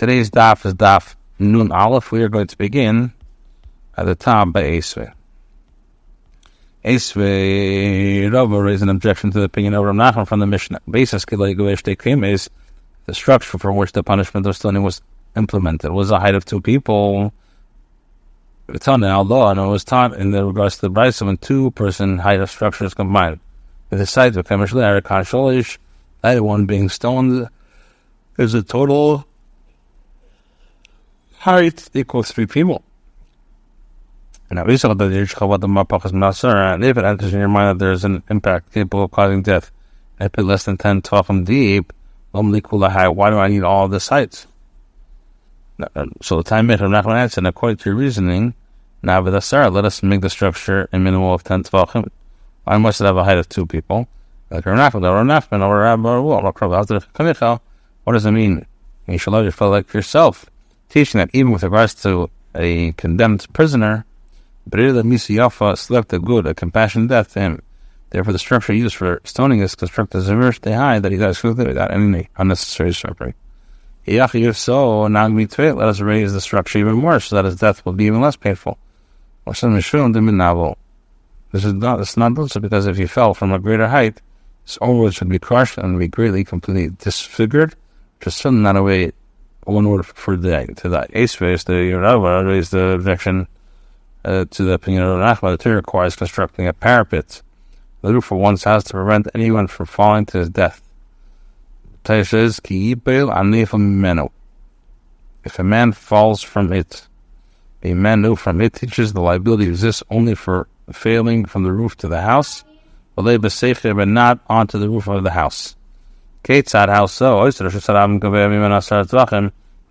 Today's daf is daf Nun Aleph. We are going to begin at the top by Esve. Esve Rava raised an objection to the opinion of Rav Nachman from the Mishnah. Basis is the structure for which the punishment of stoning was implemented it was a height of two people. The law, and it was taught in regards to the Bryce when two person height of structures combined. The side of Kamish Leir, Kansholish, that one being stoned is a total height equals three people. And Now, we saw that the Mapach is Nasar, and if it enters in your mind that there is an impact capable of causing death, and it less than 10 Tachim deep, why do I need all the sites? Uh, so the time made of Nachman answered, according to your reasoning, now with Asar, let us make the structure a minimum of 10 Tachim. I must it have a height of two people. What does it mean? You should love your like yourself teaching that even with regards to a condemned prisoner, Breda Misiyafa selected good, a compassionate death to him. Therefore, the structure used for stoning is constructed so high that he dies quickly without any unnecessary suffering. If so, let us raise the structure even more so that his death will be even less painful. This is not, is not also because if he fell from a greater height, his overwood would be crushed and be greatly, completely disfigured, is certainly not a way one word for the to that ace face, the Rava raised the objection uh, to the opinion of that it requires constructing a parapet, the roof of one's house to prevent anyone from falling to his death. Taya says, If a man falls from it, a man knew from it teaches the liability exists only for failing from the roof to the house, but not onto the roof of the house. Ketzad, how so?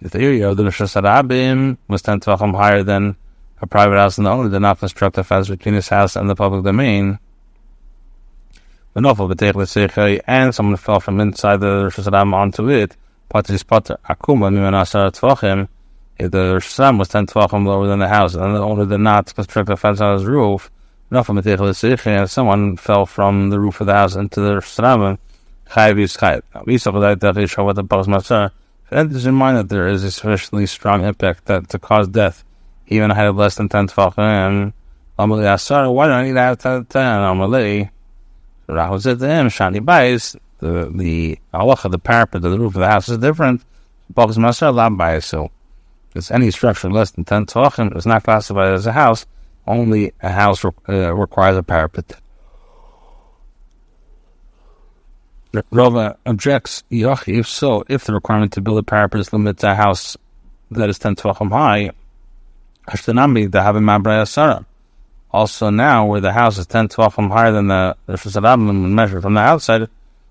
The theory of the Rosh Hashanah was 10 Tvachim higher than a private house, and the owner did not construct a fence between his house and the public domain. And someone fell from inside the Rosh Hashanah onto it. If the Rosh Hashanah was 10 Tvachim lower than the house, and the owner did not construct a fence on his roof, and someone fell from the roof of the house into the Rosh Hashanah. That is in mind that there is a sufficiently strong impact that to cause death, even height of less than 10 tefachim, Amalei Asar, why do I need to have 10 Amalei? Rahul said to him, Shani Bais, the, the halacha, the parapet of the roof of the house is different. Baras Matzah, Lam Bais. So, it's any structure less than 10 tefachim is not classified as a house. Only a house uh, requires a parapet. Rava objects, if so, if the requirement to build a parapet is to a house that is 10 tvachim high, Ashtanami, the Havim Mabraya. Also now, where the house is 10 tvachim higher than the Rishasarabim measured from the outside,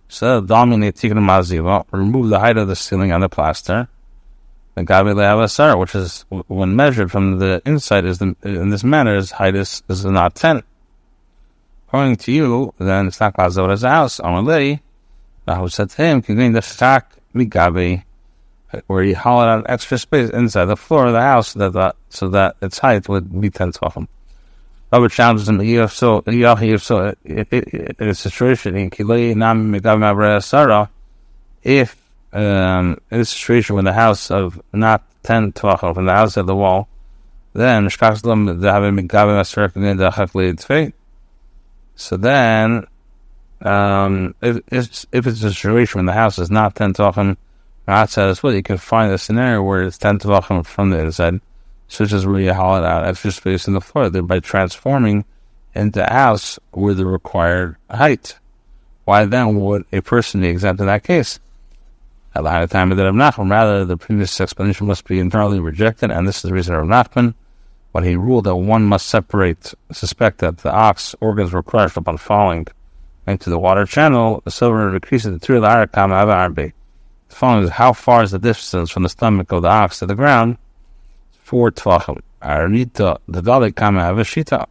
so dominate Tikkun Maziva, remove the height of the ceiling and the plaster. The Gabi Le'avasar, which is, when measured from the inside, is the, in this manner, his height is, is not 10. According to you, then it's not classified as a house. Only Him, "Can the chak migabi, where he hollowed out extra space inside the floor of the house so that, so that its height would be ten tefachim." Robert challenges him, "If so, if so, in a situation in kilei nam migabi sarah, if um, in a situation when the house of not ten tefachim from the house of the wall, then the the So then um, if, if, if it's a situation when the house is not 10 tefachim outside as well, you can find a scenario where it's 10 tefachim from the inside, so it's just really hollowed out extra space in the floor, thereby transforming into a house with the required height. Why then would a person be exempt in that case? At the time of the Rav Nachman, rather, the previous explanation must be entirely rejected, and this is the reason of Nachman, when he ruled that one must separate, suspect that the ox organs were crushed upon falling into the water channel, the silver increases the Tur Arakam Arbe. The following is how far is the distance from the stomach of the ox to the ground? Four tvachim. Arita, the Dalit Kama Avashita.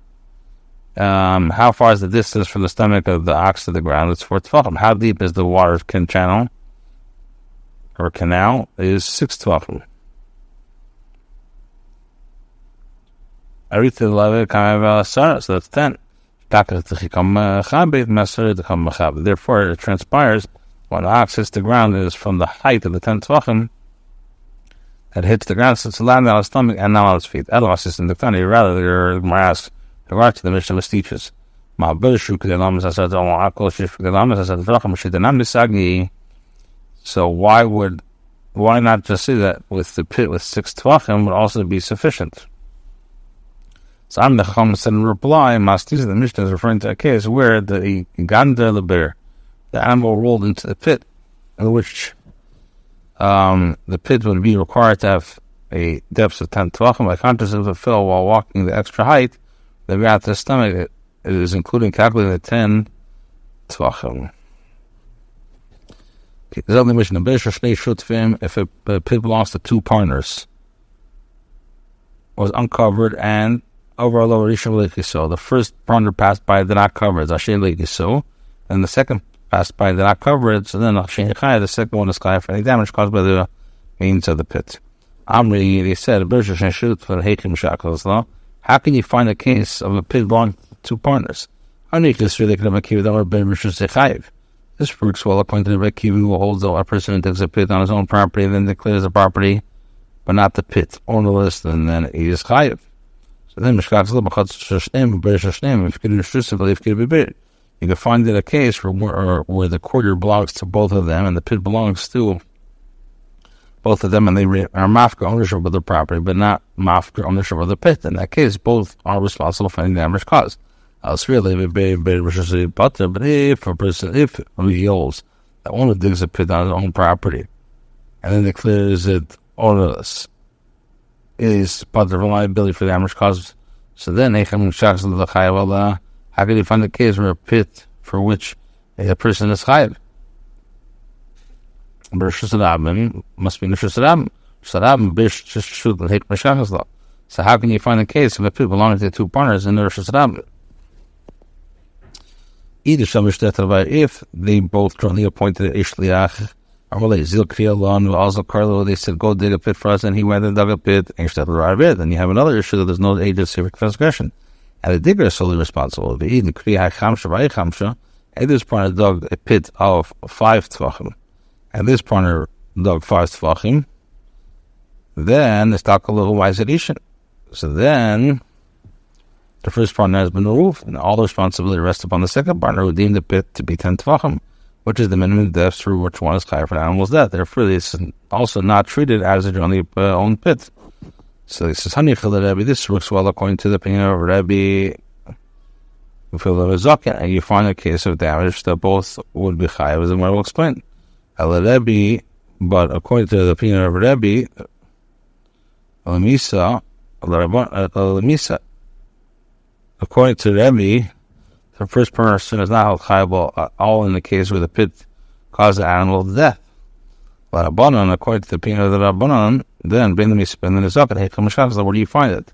Um, how far is the distance from the stomach of the ox to the ground? It's four tvachim. How deep is the water can channel or canal? Is six tvachim. Arita the Kama so that's ten. Uh, Therefore, it transpires when the ox hits the ground is from the height of the ten tvachim that hits the ground, so it's landing on his stomach and not on his feet. Otherwise, it's in the Tani. Rather, they're more asked, regard to the Mishnah nisagi. So why would, why not just say that with the pit with six tvachim would also be sufficient? So I'm the Chacham said in reply, Mastis the Mishnah is referring to a case where the Ganda the the animal rolled into the pit, in which um, the pit would be required to have a depth of 10 tvachim. By contrast, if it fell while walking the extra height, the got to the stomach, it, it is including calculating the 10 tvachim. There's only mission. If a, a pit belongs to two partners, was uncovered and over lower Rishon so The first partner passed by did not cover it, Zashin so, and the second passed by did not cover it, so then Zashin Chai, the second one is Chai for any damage caused by the means of the pit. Amri, they said, how can you find a case of a pit belonging to two partners? This works well according to the Rekiv who holds that a person takes a pit on his own property and then declares the property, but not the pit, ownerless, and then he is chayiv. Then you can find it a case where, where the quarter belongs to both of them and the pit belongs to both of them and they are mafka ownership of the property, but not mafka ownership of the pit. In that case, both are responsible for any damage caused. Else, really, but if a person, if he holds that one digs a pit on his own property and then declares it ownerless, is part of liability for the damage caused. So then, how can you find a case where a pit for which a person is chayiv? must be Nishus the law. So how can you find a case of a pit belonging to two partners in the Rabim? Either if they both jointly appointed Ishliach Amalei Also Carlo they said go dig a pit for us and he went and dug a pit and Shtetl Then you have another issue that there's no age of civic transgression. And the digger is solely responsible. The Eden Kriya Chamsha Vai Chamsha Edis partner dug a pit of five tvachim. And this partner dug five tvachim. Then the stock a little wiserishin. So then the first partner has been removed, and all the responsibility rests upon the second partner who deemed the pit to be ten tvachim which is the minimum depth through which one is chayav for an animal's death. Therefore, it's also not treated as a jointly uh, owned pit. So this is Hanichel Rebbe. This works well according to the opinion of Rebbe. And you find a case of damage that both would be chayav, as the will explain. Rebbe, but according to the opinion of Rebbe, Lamisa, Lamisa, according to Rebbe, the first person is not held liable at all in the case where the pit caused the animal death. But Rabbanon, according to the opinion of the Rabbanon, then bring them spend in the zakat. Hey, where do you find it?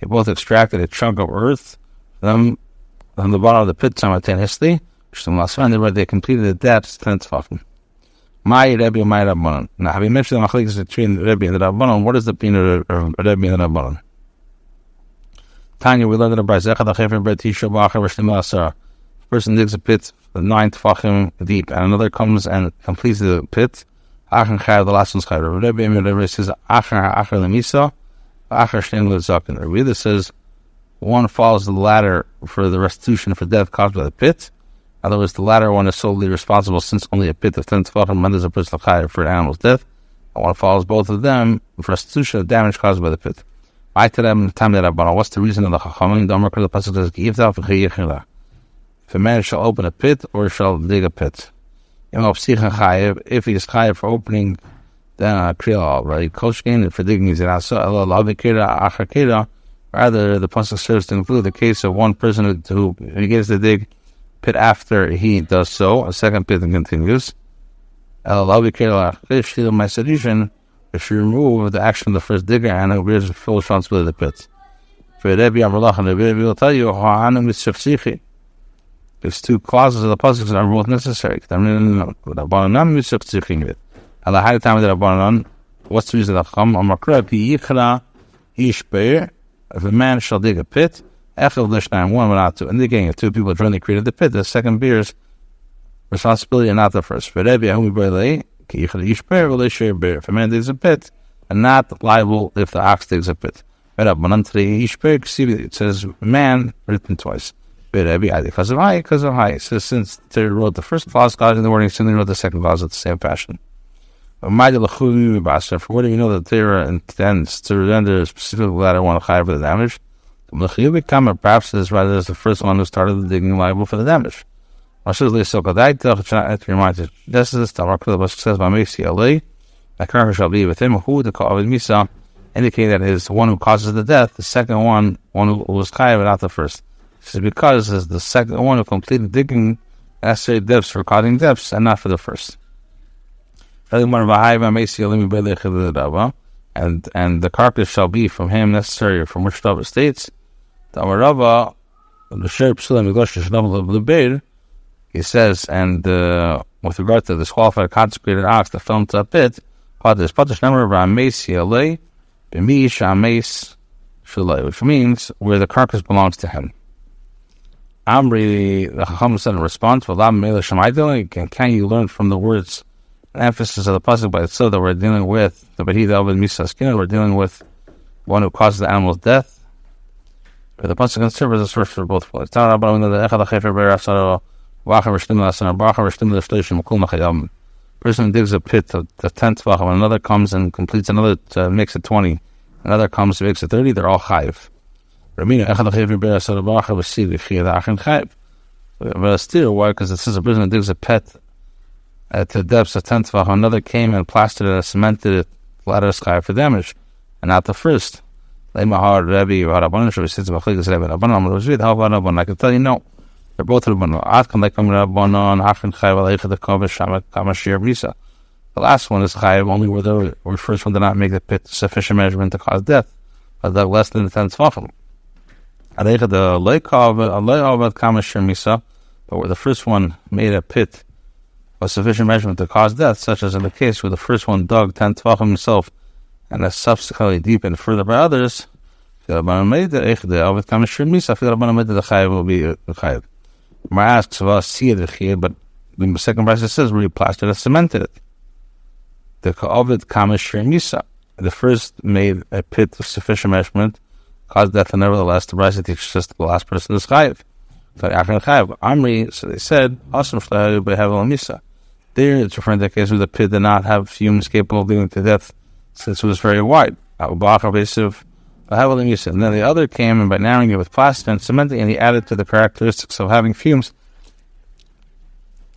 They both extracted a chunk of earth from, from the bottom of the pit simultaneously. They completed the depths ten tefachim. My Rebbe, my Rabbanon. Now, have you mentioned the machlekes between Rebbe and the Rabbanon? What is the opinion of Rebbe and the Rabbanon? Tanya, we learned in the Asar. Person digs a pit the ninth Fachim deep, and another comes and completes the pit. Achar Chayav, the last one's Chayav. Rebbe Emir Rebbe says, Achar Achar Lemisa, Achar Shneim Lezakin. Rebbe says, one follows the latter for the restitution for death caused by the pit. In other words, the latter one is solely responsible since only a pit of 10 Tefachim renders a person Chayav for an animal's death. And one follows both of them for restitution of damage caused by the pit. What's the reason of the Chachamim? The Amar the pasuk says, If a man shall open a pit or shall dig a pit, if he is chayiv for opening, then a kriya right? Koshkin for digging is asa Rather, the pasuk serves to include the case of one person who begins to dig pit after he does so. A second pit continues if you remove the action of the first digger and it bears full responsibility of the pit. Rebbe Amrullah and Rebbe will tell you Ha'anim Mitzvah There's two clauses of the puzzles that are both necessary. And the high time of the Rabbanan, what's the reason of Chum? Amakra pi yichra ishbeir. If a man shall dig a pit, Echel Lishnaim, one without two. Indicating if two people jointly created the pit, the second bears responsibility and not the first. For Rebbe Ahumi B'Elei, If a man digs a pit, and not liable if the ox digs a pit. It says man written twice. Because of high, because of high. So since they wrote the first clause, God in the wording, so they wrote the second clause at the same fashion. For what do you know that Torah intends to render specifically that I want to hire for the damage? Perhaps it is rather as the first one who started the digging liable for the damage. This is the stomach the says by Mesi Ali. A karka shall be with him who the Ka'avid Misa indicating that is the one who causes the death, the second one, one who was chayav, not the first. This is because it's the second one who completed digging necessary depths for causing depths and not for the first. And and the carcass shall be from him necessary from which Rava states. He says, and uh, with regard to this qualified consecrated ox that fell into a pit, which means where the carcass belongs to him. Amri, the Chacham said in response, can, can you learn from the words and emphasis of the pasuk by itself that we're dealing with the Bahida of Misa we're dealing with one who causes the animal's death? But the pasuk serves as a source for both person digs a pit the tenth vacham, and another comes and completes another, uh, makes it 20, another comes makes it 30, they're all chayiv. But still, why? Because it says a person digs a pit at the depths of tenth vacham, another came and plastered it and cemented it, ladder chayiv for damage, and not the first. I can tell you no. The last one is Chayav only where the, where first one did not make the pit sufficient measurement to cause death, but the less than the tenth. Aleicha the but where the first one made a pit of sufficient measurement to cause death, such as in the case where the first one dug ten Tvachim himself and has subsequently deepened further by others, will be the Mar asks us, see it here, but the second verse says where he plastered and cemented it. The Ka'ovid Kamish Misa. The first made a pit of sufficient measurement, caused death, and nevertheless, the Brisa teaches us the last person is Chayiv. Amri, so they said, Awesome Misa. There it's referring to the case where the pit did not have fumes capable of leading to death since it was very wide. Abu Bakr and then the other came, and by narrowing it with plaster and cementing, and he added to the characteristics of having fumes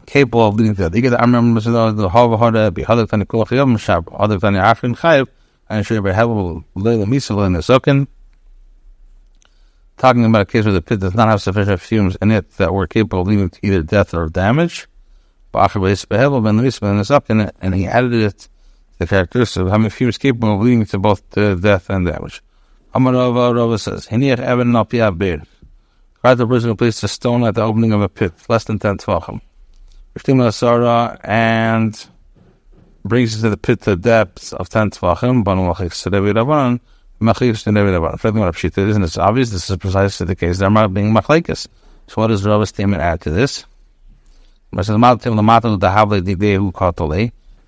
capable of leading to that. I remember the Hava Hada, be Hadak Tani Kulach Yom Shab, Hadak Tani Afrin Chayiv, and Shri Behavel Leila Misal in the Sokin. Talking about a case where the pit does not have sufficient fumes in it that were capable of leading to either death or damage. And he added it to the characteristics of having fumes capable of leading to both death and damage. Amarava Rava says, Hiniach Evan Napia Bir. Right the who placed a stone at the opening of a pit, less than 10 tvachim. Rishtim Asara, and brings it to the pit to the depths of 10 tvachim, Banu Machik Sedevi Rabban, Machik Sedevi Rabban. Further what Pshita isn't it obvious? This is precisely the case. They're being Machlaikis. So what does Rava's statement add to this?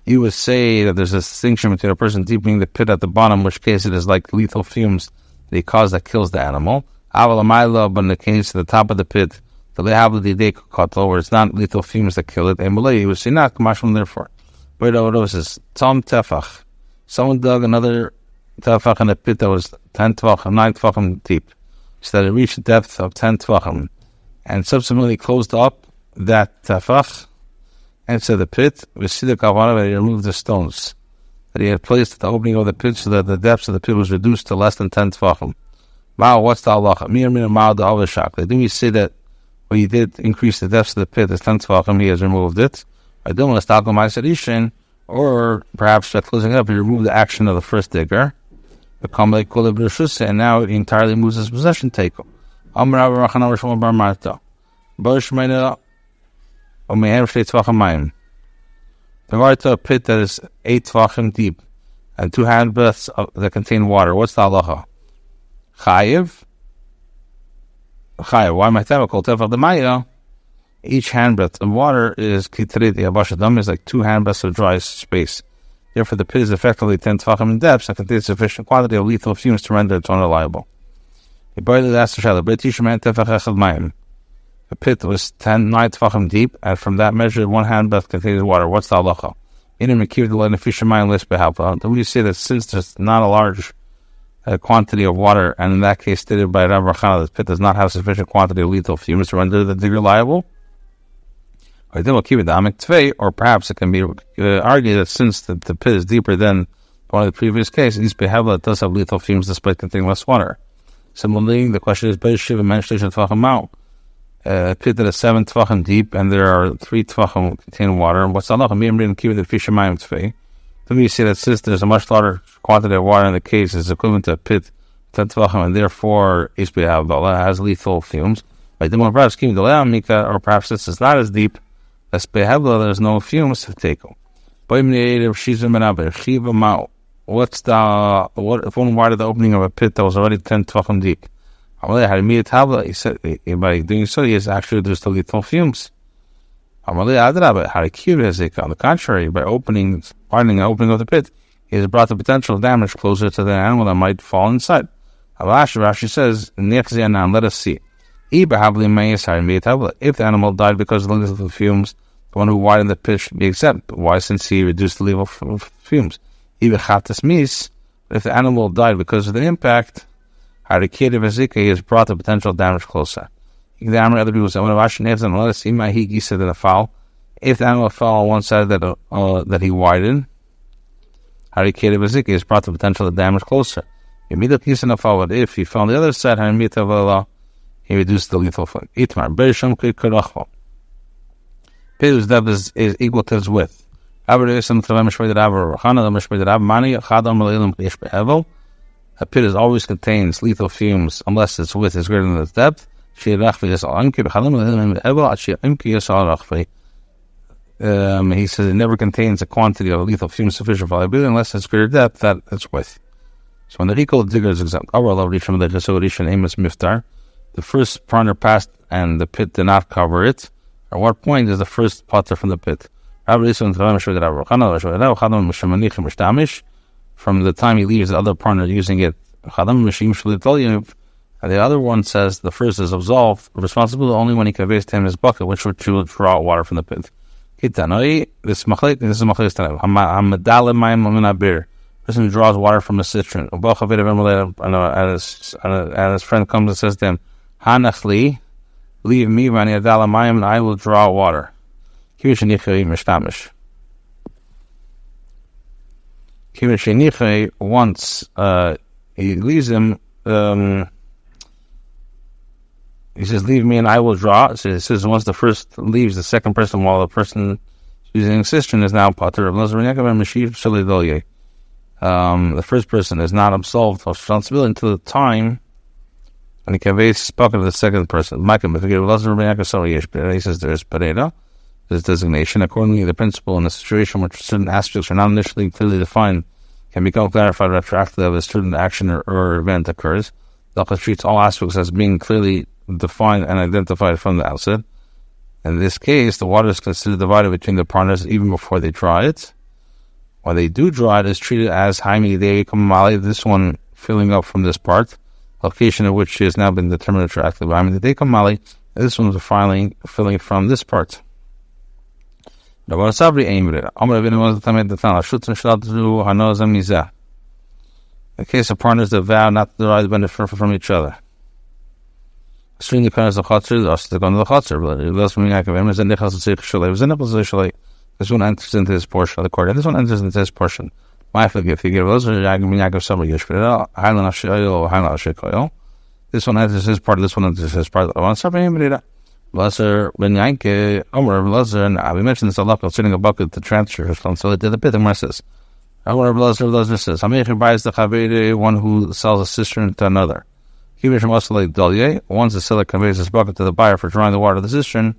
You would say that there's a distinction between a person deepening the pit at the bottom, which case it is like lethal fumes that cause that kills the animal. Avalamayla, but in the case at the top of the pit, the lehavli kato, where it's not lethal fumes that kill it, and Malay, you would say not kamashim therefore. But it says, Tom Tefach. Someone dug another tefach in a pit that was 10 tefachim, 9 tefachim deep, so that it reached a depth of 10 tefachim, and subsequently closed up that tefach, said the pit, we see the kavana that he removed the stones that he had placed at the opening of the pit so that the depth of the pit was reduced to less than 10 tefachim. Wow, what's the halacha? Mir mir ma'al the avashak. Then we say that when he did increase the depth of the pit as 10 tefachim, he has removed it. I don't want to stop on my sedishin, or perhaps by closing up, he removed the action of the first digger. Become like and now he entirely moves his possession take. Amr Rishon Bar Marta. Bosh Meina Omeher Shtei Tvachim Mayim. Regard to a pit that is eight tvachim deep and two hand breadths that contain water. What's the halacha? Chayiv. Chayiv. Why I called tefach the maya? each handbreadth of water is kitrit yabashadam is like two handbreadths of dry space. Therefore, the pit is effectively 10 tefachim in depth and contains sufficient quantity of lethal fumes to render it unreliable. A pit was 10, 9 tefachim deep, and from that measure, one handbreadth contains water. What's the halacha? In a mekir the line of list behalfa. Then we say that since there's not a large uh, quantity of water, and in that case stated by Rav Rachana, the pit does not have sufficient quantity of lethal fumes to render the reliable, or perhaps it can be uh, argued that since the, the, pit is deeper than one of the previous cases, these behevla does have lethal fumes despite containing less water. Similarly, the question is, Be'eshiv mentioned Tvachim out. Uh, a pit that is seven Tvachim deep, and there are three Tvachim containing water. And what's Allah? And Kiva the Fishermayim Tvei. Then we see that since there's a much larger quantity of water in the case, it's equivalent to a pit 10 Tvachim, and therefore Isbehavla has lethal fumes. But then perhaps the lamika or perhaps this is not as deep that's behevla, there's no fumes to take. What's the what if one of the opening of a pit that was already ten tvachim deep? He said by doing so he is actually there's the lethal fumes. Amalia had a curious on the contrary, by opening widening the opening of the pit, he has brought the potential damage closer to the animal that might fall inside. Rashi says, let us see. If the animal died because of the lethal fumes, the one who widened the pit should be exempt. Why? Since he reduced the level of fumes. If the animal died because of the impact, harikative azika has brought the potential damage closer. The other people say, "When Rashi neves and let us see my higi said that a foul." If the animal fell on one side that uh, that he widened, harikative azika has brought the potential damage closer. Immediately, if he fell on the other side, he reduced the lethal effect. Itmar, Beresham Kirachval. Pilus that is, is equal to its width. A pit is always contains lethal fumes unless its width is greater than its depth. Um, he says it never contains a quantity of lethal fumes sufficient for liability unless it's greater depth that its width. So when the Rikol digger is exempt, the first partner passed and the pit did not cover it. At what point is the first potter from the pit? From the time he leaves the other partner using it. And the other one says the first is absolved responsible only when he conveys to him his bucket, which would draw water from the pit. This machlik, this is machlek. Person draws water from a cistern. Uh, and his, uh, and his friend comes and says to him, Hanachli, leave me and I will draw water. Once uh, he leaves him, um, he says, Leave me and I will draw. So it says, once the first leaves, the second person, while the person using cistern is now Pater of um, the first person is not absolved of responsibility until the time and he conveys spoken to the second person. Michael, he says there is Pereira, this designation. Accordingly, the principle in a situation where certain aspects are not initially clearly defined can become clarified retroactively as a certain action or, or event occurs. The treats all aspects as being clearly defined and identified from the outset. In this case, the water is considered divided between the partners even before they draw it. When they do draw it, it's treated as Jaime de Kamali, this one filling up from this part location of which has now been determined retroactively. I mean, the Dekam Mali, this one was filing, filling from this part. The case of partners that vow not to derive benefit from each other. Stream the corners of Chatzir, the the Gon of the Chatzir, but it was from Yaakov, is a Nichas Tzich Shalei, was a Nichas Tzich Shalei. This one enters into this portion of the court, and this one enters into this portion. This one enters his part, this one enters his part. Blazer ben Yanke, Omer Blazer, and we mentioned this a lot, sitting a bucket to transfer responsibility to the pit. And says, Omer Blazer, Blazer says, Hamech buys the Chavere, one who sells a cistern to another. Kivish Masalek Dalye, once the seller conveys his bucket to the buyer for drawing the water of the cistern,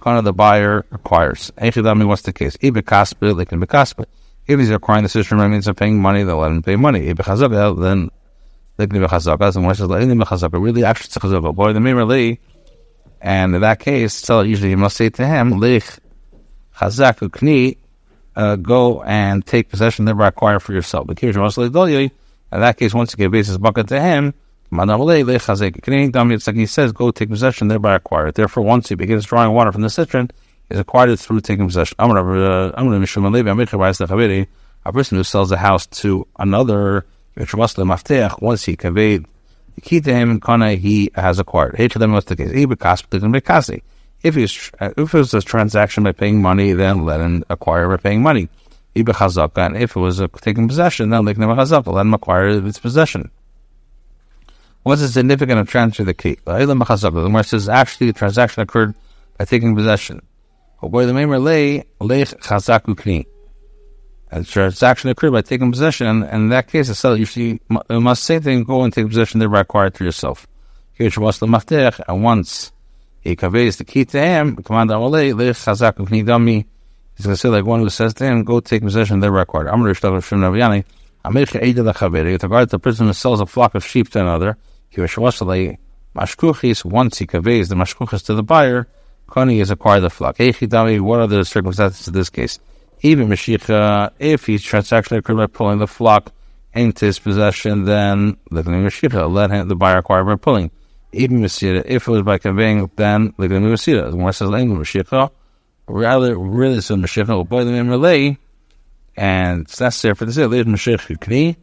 kind of the buyer acquires. Echidami, what's the case? Ibe Kaspe, they can be Kaspe. If he's acquiring the system means of paying money, they'll let him pay money. Chazaka, then they can be chazaka. And says, "Let him chazaka." Really, actually, it's chazaka. Boy, the relay, And in that case, so usually you must say to him, Lich chazak ukni, uh, go and take possession, thereby acquire for yourself. But here's in that case, once you give basis bucket to him, he says, go take possession, thereby acquire it. Therefore, once he begins drawing water from the cistern, is acquired it through taking possession. I'm going to a person who sells a house to another, once he conveyed him, Kana, he has acquired. If he's if it was a transaction by paying money, then let him acquire by paying money. And if it was a taking possession, then let him acquire its possession. What's the significance of transfer the key? The Gemara says actually the transaction occurred by taking possession. The transaction occurred by taking possession, and in that case, the seller usually must say thing, go and take possession thereby acquire it for yourself. And once he conveys the key to him, commander He's going to say like one who says to him, go take possession thereby acquire it. I'm going to. With regard to the person who sells a flock of sheep to another, mashkuchis, once he conveys the mashkuchis to the buyer, Kani has acquired the flock. What are the circumstances in this case? Even Mashiach, uh, if he's transactionally occurred by pulling the flock into his possession, then let Mashiach, let him, the buyer acquire by pulling. Even Mashiach, if it was by conveying, then let Mashiach. The more says Mashiach, rather, really, so Mashiach oh, will buy them in relay, and it's necessary for the sale. Let Mashiach Kni,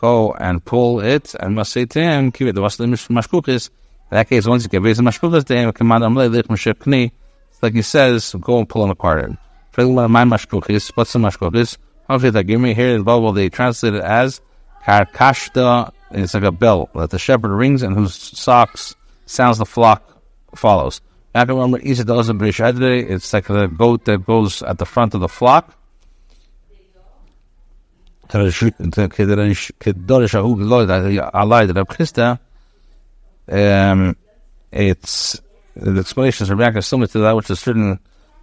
go and pull it, and must say to him, Kivet, the Vaslim Mashkukis, in that case, once you get raised mashkukas to him, command lich mashik kni. Like he says, go and pull him apart. My mashkukis, what's the? Hopefully, that give me here in Bible, they translate it as karkashta. It's like a bell that the shepherd rings and whose socks sounds the flock follows. It's like the goat that goes at the front of the flock. Um, it's the explanations of Rebecca similar to that which is written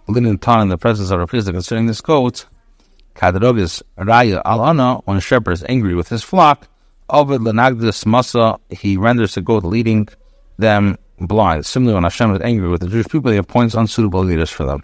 linen ton in the presence of a priest concerning this goat. Kadarog is Raya al Ana, when a shepherd is angry with his flock, Ovid Lenagdis Masa, he renders the goat leading them blind. Similarly, when Hashem is angry with the Jewish people, he appoints unsuitable leaders for them.